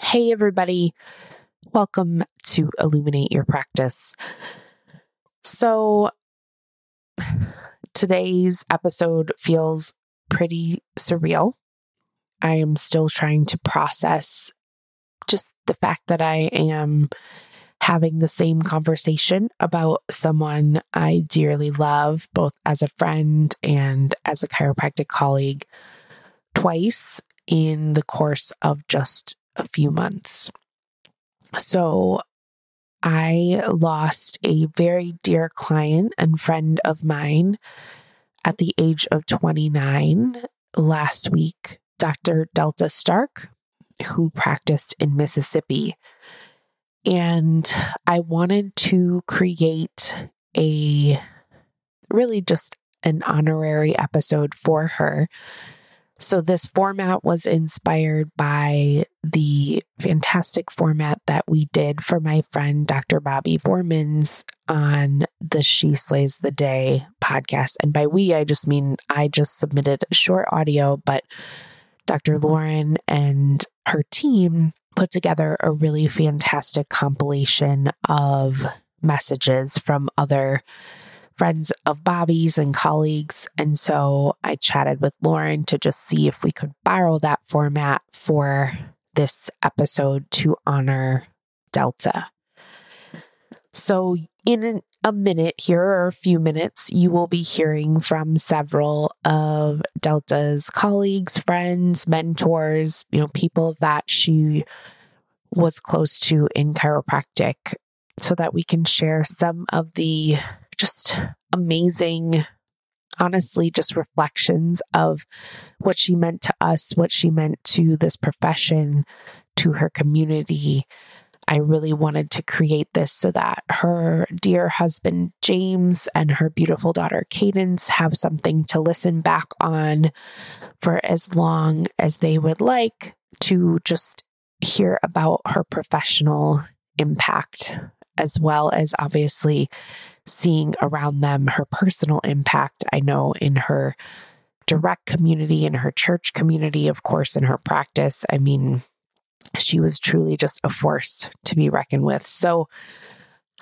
Hey, everybody. Welcome to Illuminate Your Practice. So, today's episode feels pretty surreal. I am still trying to process just the fact that I am having the same conversation about someone I dearly love, both as a friend and as a chiropractic colleague, twice in the course of just a few months. So I lost a very dear client and friend of mine at the age of 29 last week, Dr. Delta Stark, who practiced in Mississippi. And I wanted to create a really just an honorary episode for her so, this format was inspired by the fantastic format that we did for my friend Dr. Bobby Vormans on the She Slays the Day podcast. And by we, I just mean I just submitted a short audio, but Dr. Lauren and her team put together a really fantastic compilation of messages from other friends of Bobby's and colleagues. And so I chatted with Lauren to just see if we could borrow that format for this episode to honor Delta. So, in a minute here, or a few minutes, you will be hearing from several of Delta's colleagues, friends, mentors, you know, people that she was close to in chiropractic so that we can share some of the just amazing, honestly, just reflections of what she meant to us, what she meant to this profession, to her community. I really wanted to create this so that her dear husband, James, and her beautiful daughter, Cadence, have something to listen back on for as long as they would like to just hear about her professional impact, as well as obviously seeing around them her personal impact. I know in her direct community, in her church community, of course, in her practice. I mean, she was truly just a force to be reckoned with. So,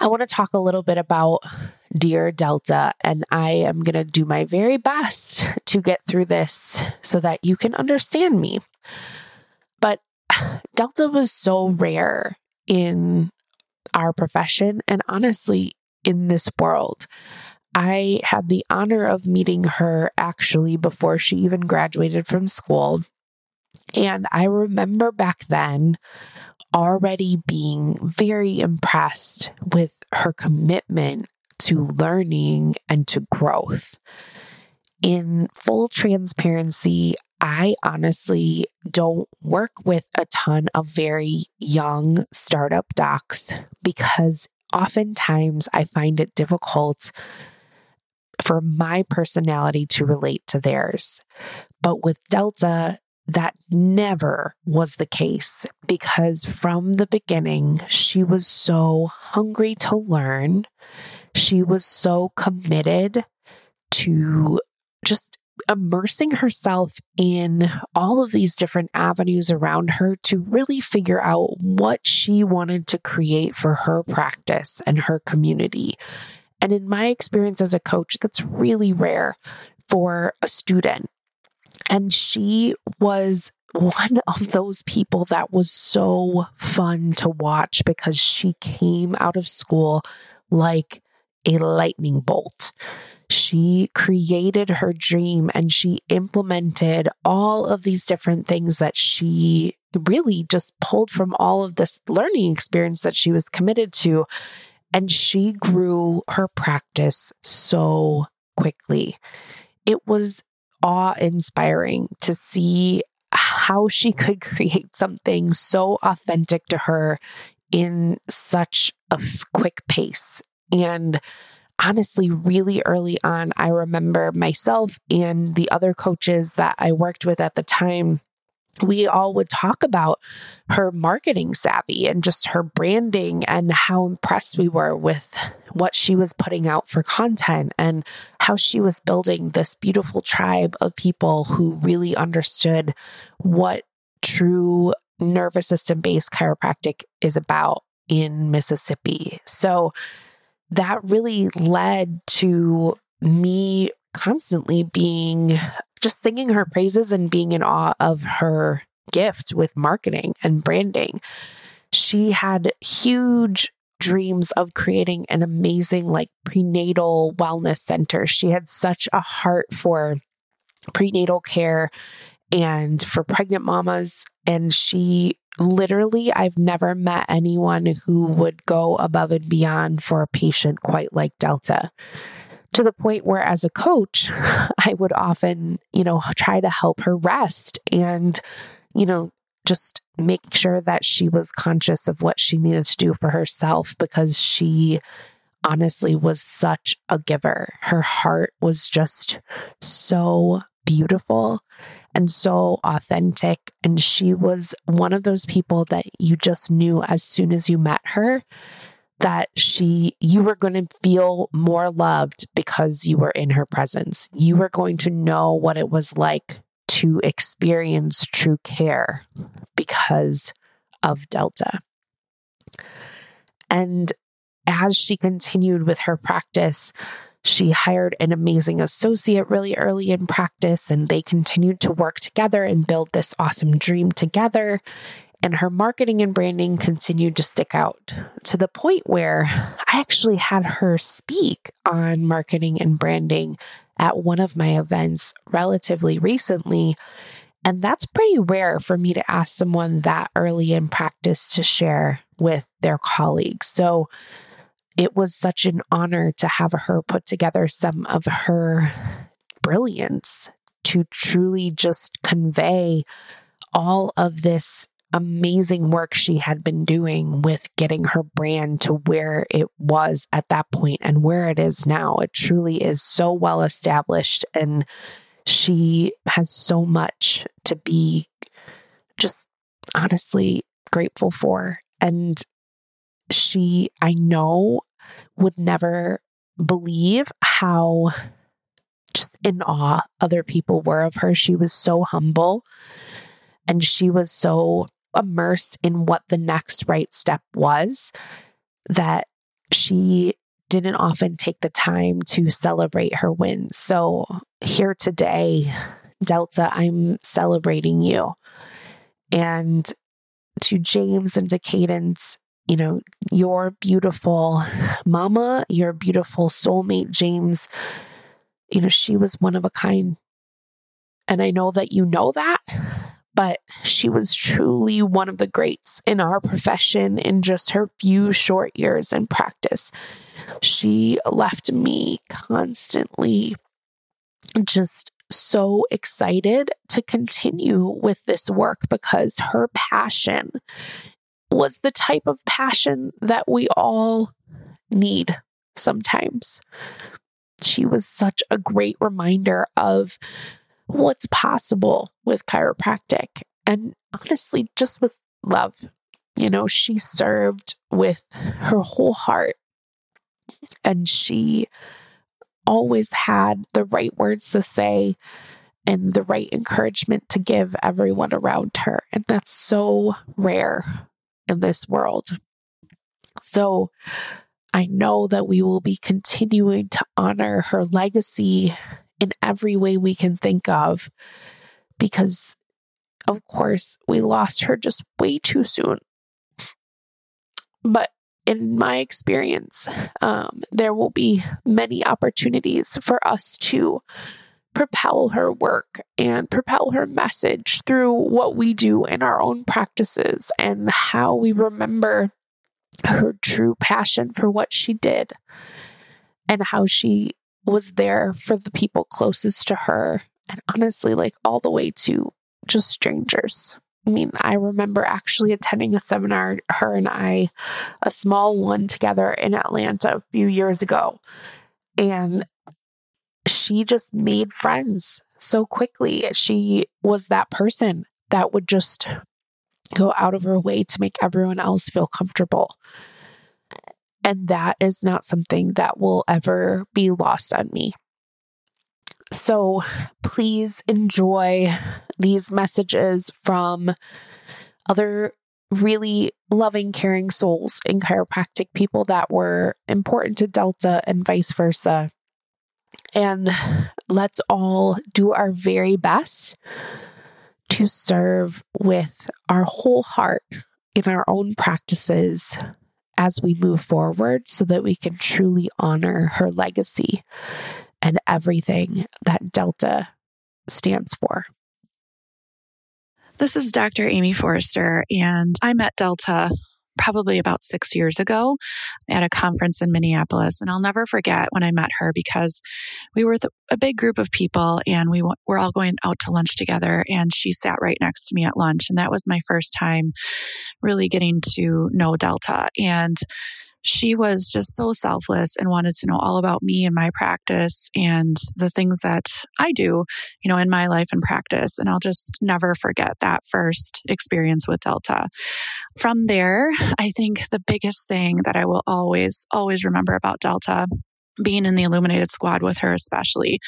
I want to talk a little bit about Dear Delta, and I am going to do my very best to get through this so that you can understand me. But Delta was so rare in our profession and honestly in this world. I had the honor of meeting her actually before she even graduated from school. And I remember back then already being very impressed with her commitment to learning and to growth. In full transparency, I honestly don't work with a ton of very young startup docs because oftentimes I find it difficult for my personality to mm-hmm. relate to theirs. But with Delta, that never was the case because from the beginning, she was so hungry to learn. She was so committed to just immersing herself in all of these different avenues around her to really figure out what she wanted to create for her practice and her community. And in my experience as a coach, that's really rare for a student. And she was one of those people that was so fun to watch because she came out of school like a lightning bolt. She created her dream and she implemented all of these different things that she really just pulled from all of this learning experience that she was committed to. And she grew her practice so quickly. It was awe inspiring to see how she could create something so authentic to her in such a quick pace. And honestly, really early on, I remember myself and the other coaches that I worked with at the time we all would talk about her marketing savvy and just her branding and how impressed we were with what she was putting out for content and how she was building this beautiful tribe of people who really understood what true nervous system based chiropractic is about in Mississippi. So that really led to me constantly being just singing her praises and being in awe of her gift with marketing and branding. She had huge dreams of creating an amazing, like, prenatal wellness center. She had such a heart for prenatal care and for pregnant mamas. And she literally, I've never met anyone who would go above and beyond for a patient quite like Delta. To the point where, as a coach, I would often, you know, try to help her rest and, you know, just make sure that she was conscious of what she needed to do for herself because she honestly was such a giver. Her heart was just so beautiful and so authentic. And she was one of those people that you just knew as soon as you met her that she you were going to feel more loved because you were in her presence. You were going to know what it was like to experience true care because of Delta. And as she continued with her practice, she hired an amazing associate really early in practice, and they continued to work together and build this awesome dream together. And her marketing and branding continued to stick out to the point where I actually had her speak on marketing and branding at one of my events relatively recently. And that's pretty rare for me to ask someone that early in practice to share with their colleagues. So it was such an honor to have her put together some of her brilliance to truly just convey all of this amazing work she had been doing with getting her brand to where it was at that point and where it is now. It truly is so well established, and she has so much to be just honestly grateful for. And she, I know, would never believe how just in awe other people were of her. She was so humble and she was so immersed in what the next right step was that she didn't often take the time to celebrate her wins. So, here today, Delta, I'm celebrating you. And to James and to Cadence, you know, your beautiful mama, your beautiful soulmate, James, you know, she was one of a kind. And I know that you know that, but she was truly one of the greats in our profession in just her few short years in practice. She left me constantly just so excited to continue with this work because her passion was the type of passion that we all need sometimes. She was such a great reminder of what's possible with chiropractic and honestly, just with love. You know, she served with her whole heart and she always had the right words to say and the right encouragement to give everyone around her. And that's so rare in this world. So I know that we will be continuing to honor her legacy in every way we can think of because, of course, we lost her just way too soon. But in my experience, um, there will be many opportunities for us to propel her work and propel her message through what we do in our own practices and how we remember her true passion for what she did and how she was there for the people closest to her and honestly like all the way to just strangers. I mean, I remember actually attending a seminar, her and I, a small one together in Atlanta a few years ago. And she just made friends so quickly. She was that person that would just go out of her way to make everyone else feel comfortable. And that is not something that will ever be lost on me. So please enjoy these messages from other really loving, caring souls and chiropractic, people that were important to Delta and vice versa. And let's all do our very best to serve with our whole heart in our own practices as we move forward so that we can truly honor her legacy and everything that Delta stands for. This is Dr. Amy Forrester, and I met Delta probably about six years ago at a conference in Minneapolis. And I'll never forget when I met her because we were a big group of people and we were all going out to lunch together. And she sat right next to me at lunch. And that was my first time really getting to know Delta. And she was just so selfless and wanted to know all about me and my practice and the things that I do, you know, in my life and practice. And I'll just never forget that first experience with Delta. From there, I think the biggest thing that I will always, always remember about Delta being in the illuminated squad with her especially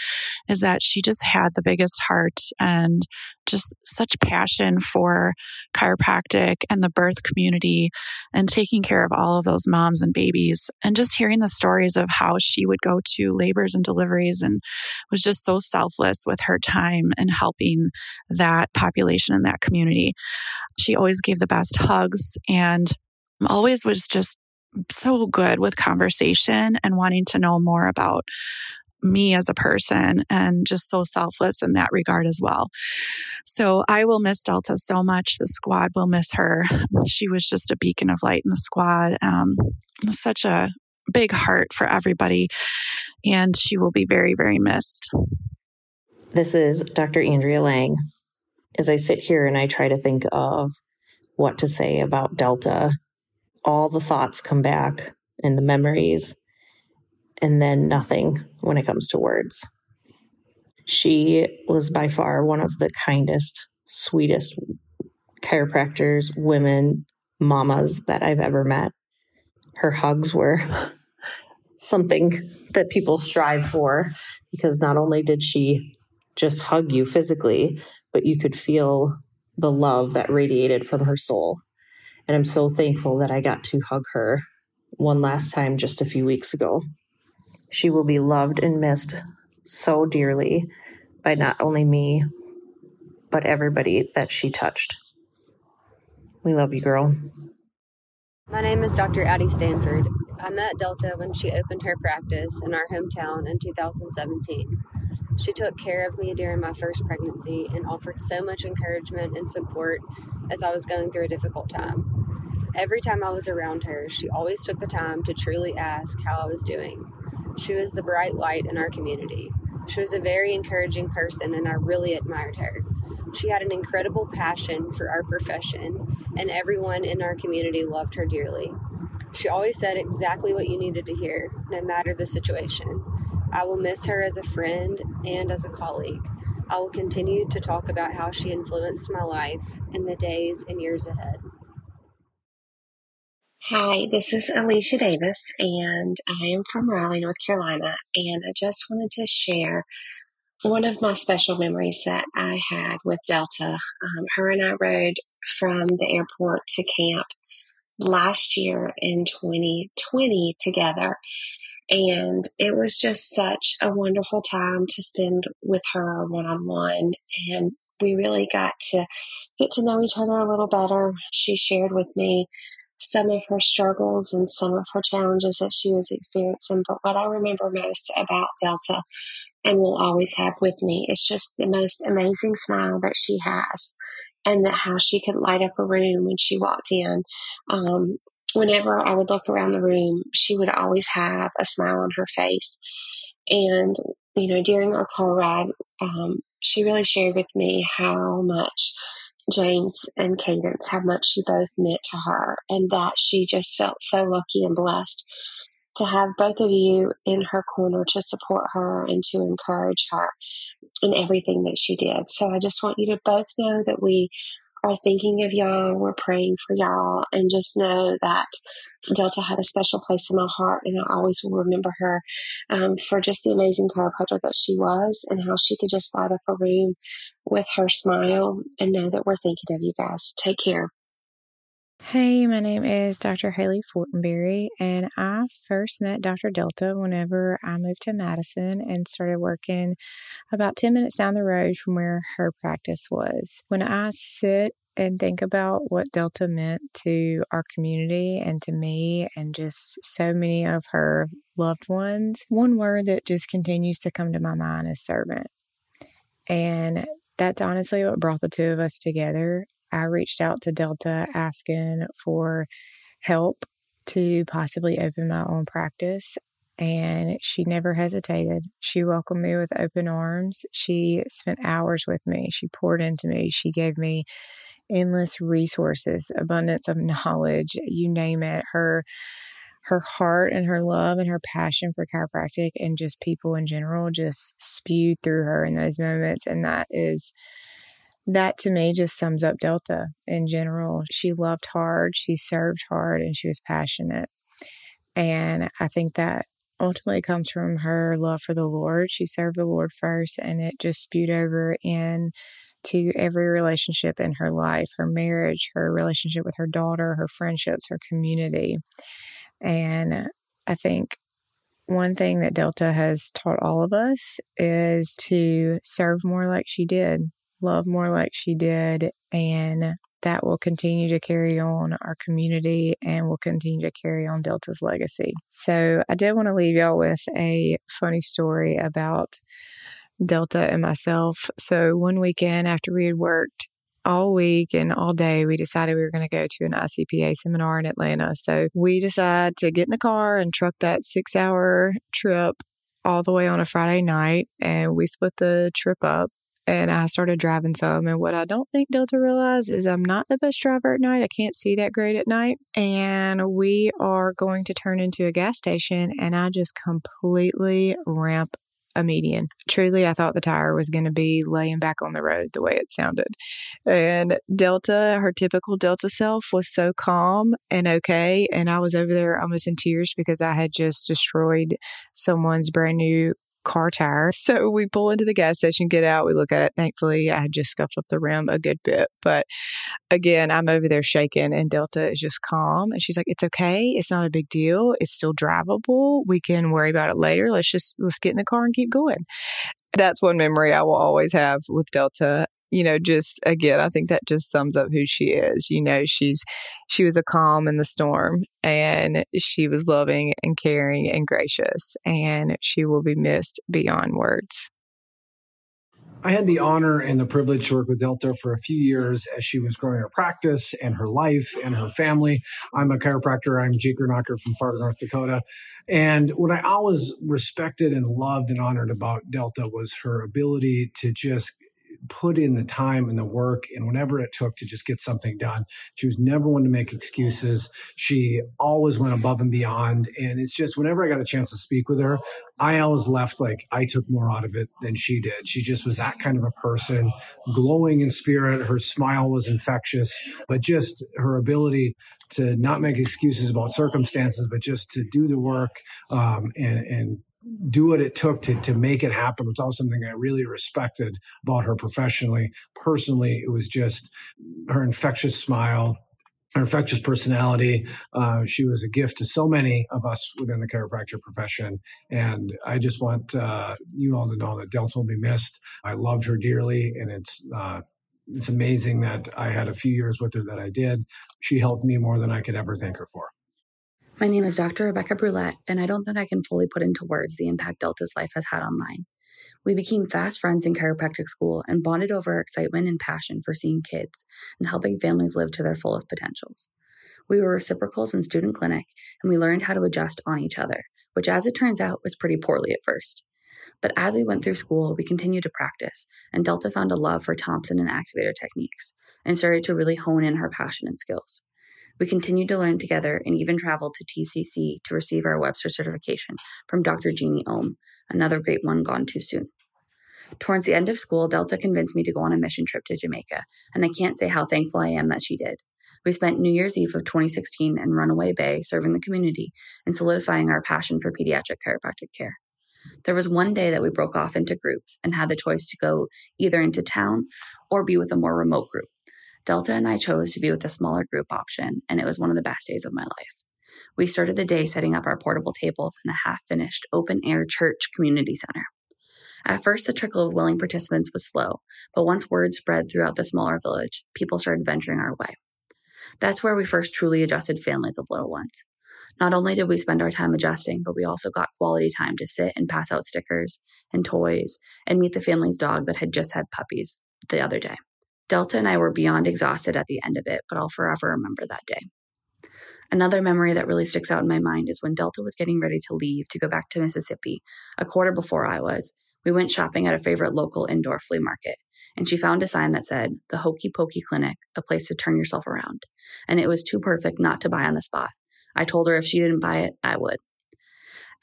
is that she just had the biggest heart and just such passion for chiropractic and the birth community and taking care of all of those moms and babies and just hearing the stories of how she would go to labors and deliveries and was just so selfless with her time and helping that population in that community. She always gave the best hugs and always was just so good with conversation and wanting to know more about me as a person and just so selfless in that regard as well. So I will miss Delta so much. The squad will miss her. She was just a beacon of light in the squad. Um, such a big heart for everybody. And she will be very, very missed. This is Dr. Andrea Lang. As I sit here and I try to think of what to say about Delta all the thoughts come back and the memories, and then nothing when it comes to words. She was by far one of the kindest, sweetest chiropractors, women, mamas that I've ever met. Her hugs were something that people strive for because not only did she just hug you physically, but you could feel the love that radiated from her soul. And I'm so thankful that I got to hug her one last time just a few weeks ago. She will be loved and missed so dearly by not only me, but everybody that she touched. We love you, girl. My name is Dr. Addie Stanford. I met Delta when she opened her practice in our hometown in 2017. She took care of me during my first pregnancy and offered so much encouragement and support as I was going through a difficult time. Every time I was around her, she always took the time to truly ask how I was doing. She was the bright light in our community. She was a very encouraging person, and I really admired her. She had an incredible passion for our profession, and everyone in our community loved her dearly. She always said exactly what you needed to hear, no matter the situation. I will miss her as a friend and as a colleague. I will continue to talk about how she influenced my life in the days and years ahead. Hi, this is Alicia Davis, and I am from Raleigh, North Carolina. And I just wanted to share one of my special memories that I had with Delta. Um, her and I rode from the airport to camp last year in 2020 together. And it was just such a wonderful time to spend with her one on one. And we really got to get to know each other a little better. She shared with me some of her struggles and some of her challenges that she was experiencing. But what I remember most about Delta and will always have with me is just the most amazing smile that she has and that how she could light up a room when she walked in. Um, whenever I would look around the room, she would always have a smile on her face. And, you know, during our car ride, um, she really shared with me how much James and Cadence, how much you both meant to her, and that she just felt so lucky and blessed to have both of you in her corner to support her and to encourage her in everything that she did. So I just want you to both know that we are thinking of y'all. We're praying for y'all. And just know that Delta had a special place in my heart. And I always will remember her um, for just the amazing chiropractor that she was and how she could just light up a room with her smile and know that we're thinking of you guys. Take care. Hey, my name is Dr. Haley Fortenberry, and I first met Dr. Delta whenever I moved to Madison and started working about 10 minutes down the road from where her practice was. When I sit and think about what Delta meant to our community and to me and just so many of her loved ones, one word that just continues to come to my mind is servant. And that's honestly what brought the two of us together. I reached out to Delta asking for help to possibly open my own practice. And she never hesitated. She welcomed me with open arms. She spent hours with me. She poured into me. She gave me endless resources, abundance of knowledge, you name it. Her her heart and her love and her passion for chiropractic and just people in general just spewed through her in those moments. And that is that to me just sums up Delta in general. She loved hard, she served hard, and she was passionate. And I think that ultimately comes from her love for the Lord. She served the Lord first, and it just spewed over in to every relationship in her life her marriage, her relationship with her daughter, her friendships, her community. And I think one thing that Delta has taught all of us is to serve more like she did love more like she did. And that will continue to carry on our community and will continue to carry on Delta's legacy. So I did want to leave y'all with a funny story about Delta and myself. So one weekend after we had worked all week and all day, we decided we were going to go to an ICPA seminar in Atlanta. So we decided to get in the car and truck that six hour trip all the way on a Friday night. And we split the trip up and I started driving some. And what I don't think Delta realized is I'm not the best driver at night. I can't see that great at night. And we are going to turn into a gas station, and I just completely ramp a median. Truly, I thought the tire was going to be laying back on the road the way it sounded. And Delta, her typical Delta self, was so calm and okay. And I was over there almost in tears because I had just destroyed someone's brand new car tire. So we pull into the gas station, get out, we look at it. Thankfully, I had just scuffed up the rim a good bit. But again, I'm over there shaking, and Delta is just calm. And she's like, It's okay. It's not a big deal. It's still drivable. We can worry about it later. Let's just, let's get in the car and keep going. That's one memory I will always have with Delta you know, just again, I think that just sums up who she is. You know, she's she was a calm in the storm and she was loving and caring and gracious and she will be missed beyond words. I had the honor and the privilege to work with Delta for a few years as she was growing her practice and her life and her family. I'm a chiropractor. I'm Jake Knocker from Fargo, North Dakota. And what I always respected and loved and honored about Delta was her ability to just put in the time and the work and whatever it took to just get something done. She was never one to make excuses. She always went above and beyond. And it's just whenever I got a chance to speak with her, I always left like I took more out of it than she did. She just was that kind of a person, glowing in spirit. Her smile was infectious, but just her ability to not make excuses about circumstances, but just to do the work um, and, and do what it took to to make it happen was also something I really respected about her professionally. Personally, it was just her infectious smile, her infectious personality. Uh, she was a gift to so many of us within the chiropractor profession. And I just want uh, you all to know that Delta will be missed. I loved her dearly, and it's uh, it's amazing that I had a few years with her that I did. She helped me more than I could ever thank her for. My name is Dr. Rebecca Brulette, and I don't think I can fully put into words the impact Delta's life has had on mine. We became fast friends in chiropractic school and bonded over our excitement and passion for seeing kids and helping families live to their fullest potentials. We were reciprocals in student clinic, and we learned how to adjust on each other, which, as it turns out, was pretty poorly at first. But as we went through school, we continued to practice, and Delta found a love for Thompson and activator techniques and started to really hone in her passion and skills. We continued to learn together and even traveled to TCC to receive our Webster certification from Dr. Jeanne Ohm, another great one gone too soon. Towards the end of school, Delta convinced me to go on a mission trip to Jamaica, and I can't say how thankful I am that she did. We spent New Year's Eve of 2016 in Runaway Bay serving the community and solidifying our passion for pediatric chiropractic care. There was one day that we broke off into groups and had the choice to go either into town or be with a more remote group. Delta and I chose to be with the smaller group option, and it was one of the best days of my life. We started the day setting up our portable tables in a half finished open air church community center. At first, the trickle of willing participants was slow, but once word spread throughout the smaller village, people started venturing our way. That's where we first truly adjusted families of little ones. Not only did we spend our time adjusting, but we also got quality time to sit and pass out stickers and toys and meet the family's dog that had just had puppies the other day. Delta and I were beyond exhausted at the end of it, but I'll forever remember that day. Another memory that really sticks out in my mind is when Delta was getting ready to leave to go back to Mississippi, a quarter before I was. We went shopping at a favorite local indoor flea market, and she found a sign that said, The Hokey Pokey Clinic, a place to turn yourself around. And it was too perfect not to buy on the spot. I told her if she didn't buy it, I would.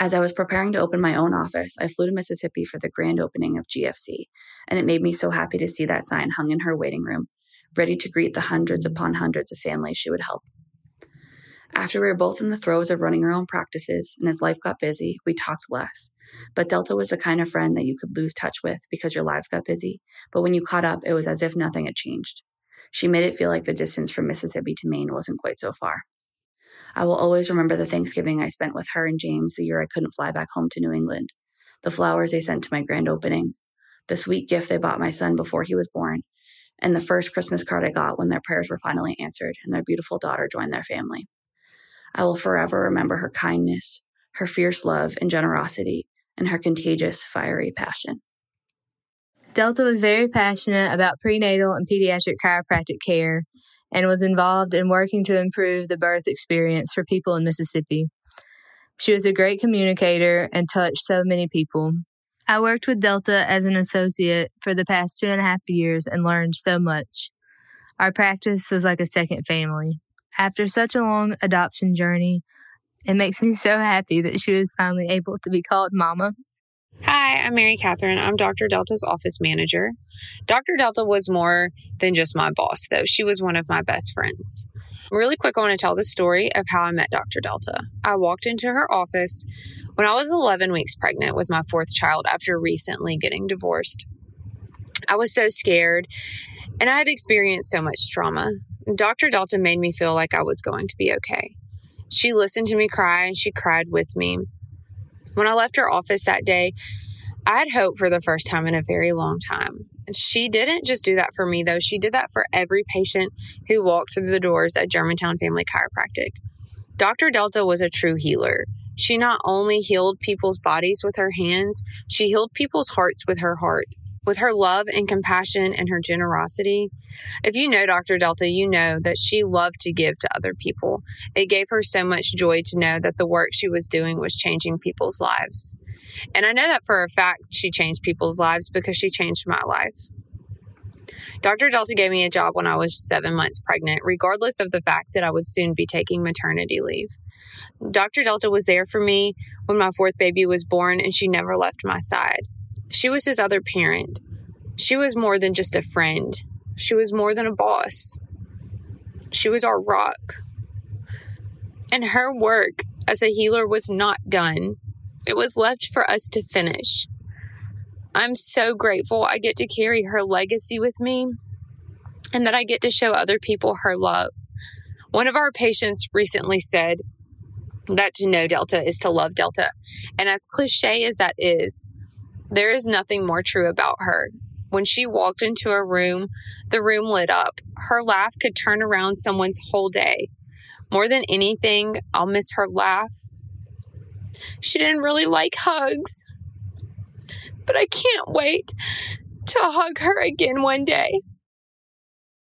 As I was preparing to open my own office, I flew to Mississippi for the grand opening of GFC, and it made me so happy to see that sign hung in her waiting room, ready to greet the hundreds upon hundreds of families she would help. After we were both in the throes of running our own practices and as life got busy, we talked less. But Delta was the kind of friend that you could lose touch with because your lives got busy. But when you caught up, it was as if nothing had changed. She made it feel like the distance from Mississippi to Maine wasn't quite so far. I will always remember the Thanksgiving I spent with her and James the year I couldn't fly back home to New England, the flowers they sent to my grand opening, the sweet gift they bought my son before he was born, and the first Christmas card I got when their prayers were finally answered and their beautiful daughter joined their family. I will forever remember her kindness, her fierce love and generosity, and her contagious, fiery passion. Delta was very passionate about prenatal and pediatric chiropractic care and was involved in working to improve the birth experience for people in Mississippi. She was a great communicator and touched so many people. I worked with Delta as an associate for the past two and a half years and learned so much. Our practice was like a second family. After such a long adoption journey, it makes me so happy that she was finally able to be called Mama. Hi, I'm Mary Catherine. I'm Dr. Delta's office manager. Dr. Delta was more than just my boss, though. She was one of my best friends. Really quick, I want to tell the story of how I met Dr. Delta. I walked into her office when I was 11 weeks pregnant with my fourth child after recently getting divorced. I was so scared and I had experienced so much trauma. Dr. Delta made me feel like I was going to be okay. She listened to me cry and she cried with me. When I left her office that day, I had hope for the first time in a very long time. She didn't just do that for me, though. She did that for every patient who walked through the doors at Germantown Family Chiropractic. Dr. Delta was a true healer. She not only healed people's bodies with her hands, she healed people's hearts with her heart with her love and compassion and her generosity. If you know Dr. Delta, you know that she loved to give to other people. It gave her so much joy to know that the work she was doing was changing people's lives. And I know that for a fact she changed people's lives because she changed my life. Dr. Delta gave me a job when I was seven months pregnant, regardless of the fact that I would soon be taking maternity leave. Dr. Delta was there for me when my fourth baby was born, and she never left my side. She was his other parent. She was more than just a friend. She was more than a boss. She was our rock. And her work as a healer was not done. It was left for us to finish. I'm so grateful I get to carry her legacy with me and that I get to show other people her love. One of our patients recently said that to know Delta is to love Delta. And as cliche as that is, there is nothing more true about her. When she walked into a room, the room lit up. Her laugh could turn around someone's whole day. More than anything, I'll miss her laugh. She didn't really like hugs, but I can't wait to hug her again one day.